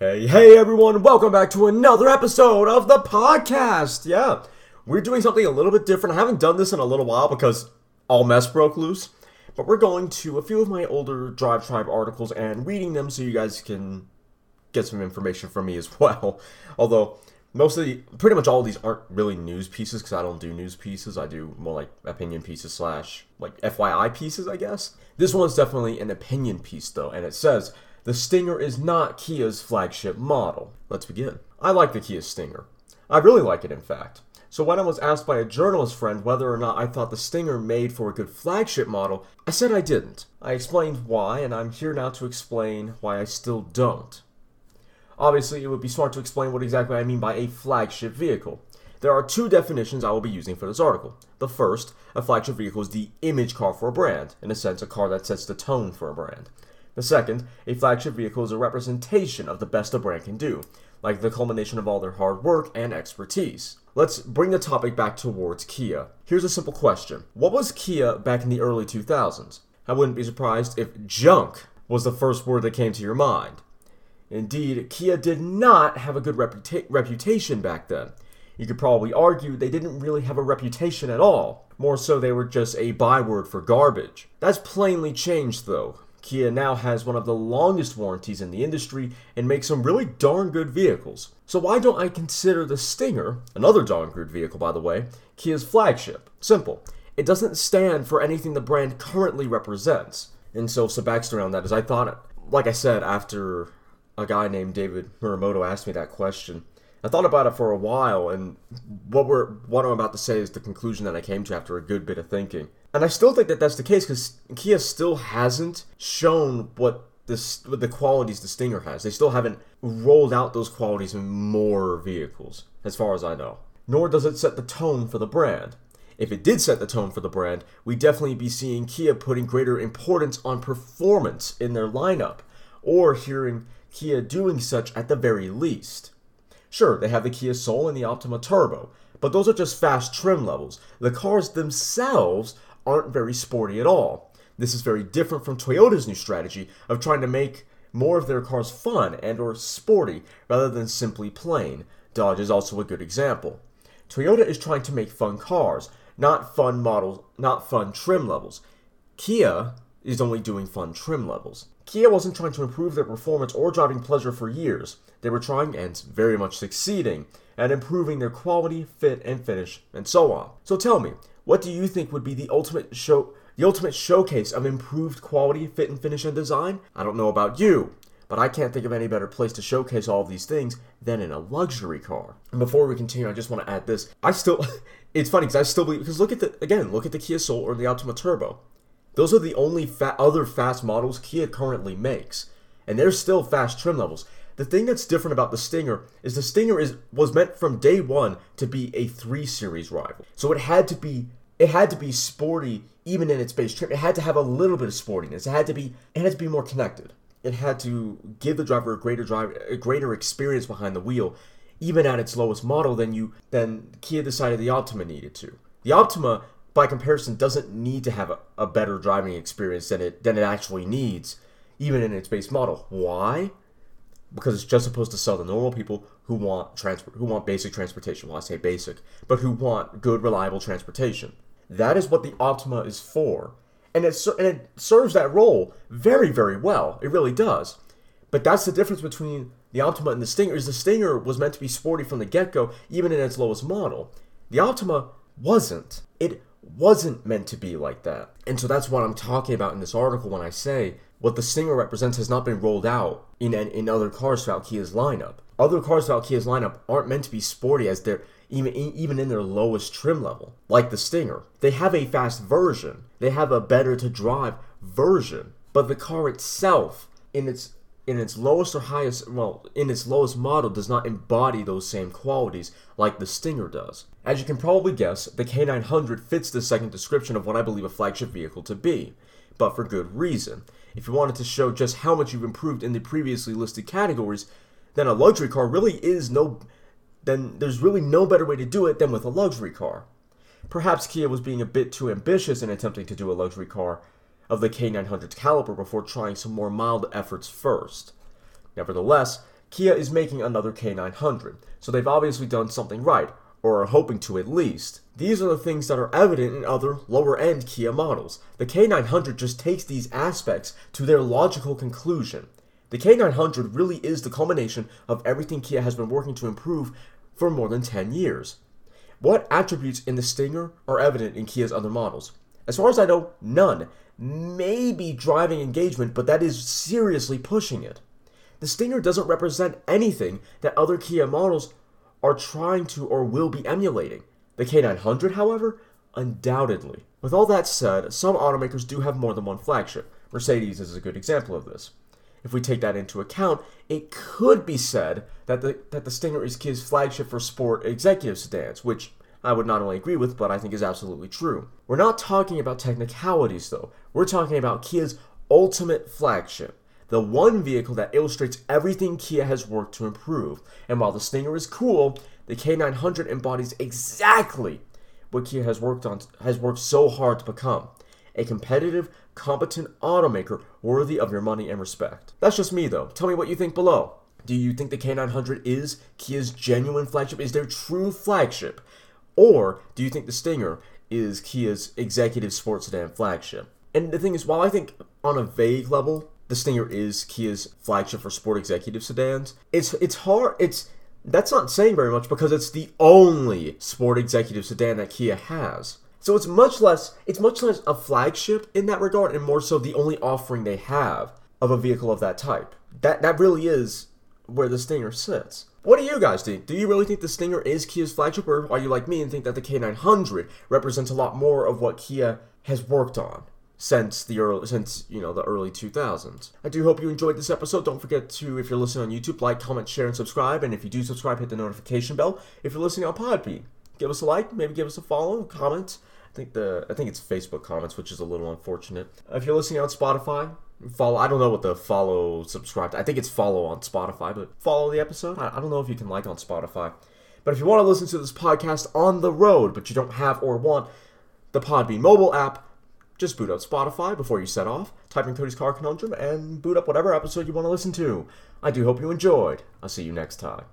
Hey, hey everyone, welcome back to another episode of the podcast. Yeah, we're doing something a little bit different. I haven't done this in a little while because all mess broke loose. But we're going to a few of my older Drive Tribe articles and reading them so you guys can get some information from me as well. Although most of the, pretty much all these aren't really news pieces because I don't do news pieces. I do more like opinion pieces slash like FYI pieces, I guess. This one's definitely an opinion piece though, and it says the Stinger is not Kia's flagship model. Let's begin. I like the Kia Stinger. I really like it, in fact. So when I was asked by a journalist friend whether or not I thought the Stinger made for a good flagship model, I said I didn't. I explained why, and I'm here now to explain why I still don't. Obviously, it would be smart to explain what exactly I mean by a flagship vehicle. There are two definitions I will be using for this article. The first, a flagship vehicle is the image car for a brand, in a sense, a car that sets the tone for a brand. The second, a flagship vehicle is a representation of the best a brand can do, like the culmination of all their hard work and expertise. Let's bring the topic back towards Kia. Here's a simple question What was Kia back in the early 2000s? I wouldn't be surprised if junk was the first word that came to your mind. Indeed, Kia did not have a good reputa- reputation back then. You could probably argue they didn't really have a reputation at all. More so, they were just a byword for garbage. That's plainly changed, though. Kia now has one of the longest warranties in the industry and makes some really darn good vehicles. So why don't I consider the Stinger, another darn good vehicle by the way, Kia's flagship? Simple. It doesn't stand for anything the brand currently represents. And so some backstory on that is I thought, it, like I said, after a guy named David Muramoto asked me that question, I thought about it for a while, and what we're what I'm about to say is the conclusion that I came to after a good bit of thinking. And I still think that that's the case because Kia still hasn't shown what this what the qualities the Stinger has. They still haven't rolled out those qualities in more vehicles, as far as I know. Nor does it set the tone for the brand. If it did set the tone for the brand, we'd definitely be seeing Kia putting greater importance on performance in their lineup, or hearing Kia doing such at the very least. Sure, they have the Kia Soul and the Optima Turbo, but those are just fast trim levels. The cars themselves aren't very sporty at all. This is very different from Toyota's new strategy of trying to make more of their cars fun and or sporty rather than simply plain. Dodge is also a good example. Toyota is trying to make fun cars, not fun models, not fun trim levels. Kia is only doing fun trim levels. Kia wasn't trying to improve their performance or driving pleasure for years. They were trying and very much succeeding at improving their quality, fit, and finish, and so on. So tell me, what do you think would be the ultimate show the ultimate showcase of improved quality, fit and finish and design? I don't know about you, but I can't think of any better place to showcase all of these things than in a luxury car. And before we continue, I just want to add this. I still it's funny because I still believe because look at the again, look at the Kia Soul or the Optima Turbo. Those are the only fa- other fast models Kia currently makes, and they're still fast trim levels. The thing that's different about the Stinger is the Stinger is was meant from day one to be a three series rival. So it had to be it had to be sporty even in its base trim. It had to have a little bit of sportiness. It had to be it had to be more connected. It had to give the driver a greater drive a greater experience behind the wheel, even at its lowest model than you than Kia decided the Optima needed to. The Optima, by comparison, doesn't need to have a, a better driving experience than it than it actually needs, even in its base model. Why? Because it's just supposed to sell to normal people who want transport who want basic transportation. Well, I say basic, but who want good, reliable transportation. That is what the Optima is for. And it, and it serves that role very, very well. It really does. But that's the difference between the Optima and the Stinger. Is the Stinger was meant to be sporty from the get-go, even in its lowest model. The Optima wasn't. It wasn't meant to be like that. And so that's what I'm talking about in this article when I say what the Stinger represents has not been rolled out in in other cars throughout Kia's lineup. Other cars throughout Kia's lineup aren't meant to be sporty as they're even even in their lowest trim level, like the Stinger. They have a fast version. They have a better to drive version, but the car itself in its in its lowest or highest well in its lowest model does not embody those same qualities like the Stinger does. As you can probably guess, the K900 fits the second description of what I believe a flagship vehicle to be, but for good reason. If you wanted to show just how much you've improved in the previously listed categories, then a luxury car really is no then there's really no better way to do it than with a luxury car. Perhaps Kia was being a bit too ambitious in attempting to do a luxury car of the K900's caliber before trying some more mild efforts first. Nevertheless, Kia is making another K900, so they've obviously done something right, or are hoping to at least. These are the things that are evident in other lower end Kia models. The K900 just takes these aspects to their logical conclusion. The K900 really is the culmination of everything Kia has been working to improve for more than 10 years. What attributes in the Stinger are evident in Kia's other models? As far as I know, none. Maybe driving engagement, but that is seriously pushing it. The Stinger doesn't represent anything that other Kia models are trying to or will be emulating. The K900, however, undoubtedly. With all that said, some automakers do have more than one flagship. Mercedes is a good example of this. If we take that into account, it could be said that the that the Stinger is Kia's flagship for sport executive sedans, which I would not only agree with, but I think is absolutely true. We're not talking about technicalities though. We're talking about Kia's ultimate flagship, the one vehicle that illustrates everything Kia has worked to improve. And while the Stinger is cool, the K900 embodies exactly what Kia has worked on has worked so hard to become. A competitive, competent automaker worthy of your money and respect. That's just me though. Tell me what you think below. Do you think the K900 is Kia's genuine flagship? Is their true flagship? Or do you think the Stinger is Kia's executive sports sedan flagship? And the thing is, while I think on a vague level, the Stinger is Kia's flagship for sport executive sedans, it's it's hard it's that's not saying very much because it's the only sport executive sedan that Kia has. So it's much less it's much less a flagship in that regard and more so the only offering they have of a vehicle of that type. That that really is where the Stinger sits. What do you guys think? Do you really think the Stinger is Kia's flagship or are you like me and think that the K900 represents a lot more of what Kia has worked on? Since the early since you know the early 2000s. I do hope you enjoyed this episode. Don't forget to if you're listening on YouTube, like, comment, share, and subscribe. And if you do subscribe, hit the notification bell. If you're listening on Podbean, give us a like, maybe give us a follow, comment. I think the I think it's Facebook comments, which is a little unfortunate. If you're listening on Spotify, follow. I don't know what the follow subscribe. I think it's follow on Spotify, but follow the episode. I, I don't know if you can like on Spotify. But if you want to listen to this podcast on the road, but you don't have or want the Podbean mobile app, just boot up Spotify before you set off, type in Cody's Car Conundrum, and boot up whatever episode you want to listen to. I do hope you enjoyed. I'll see you next time.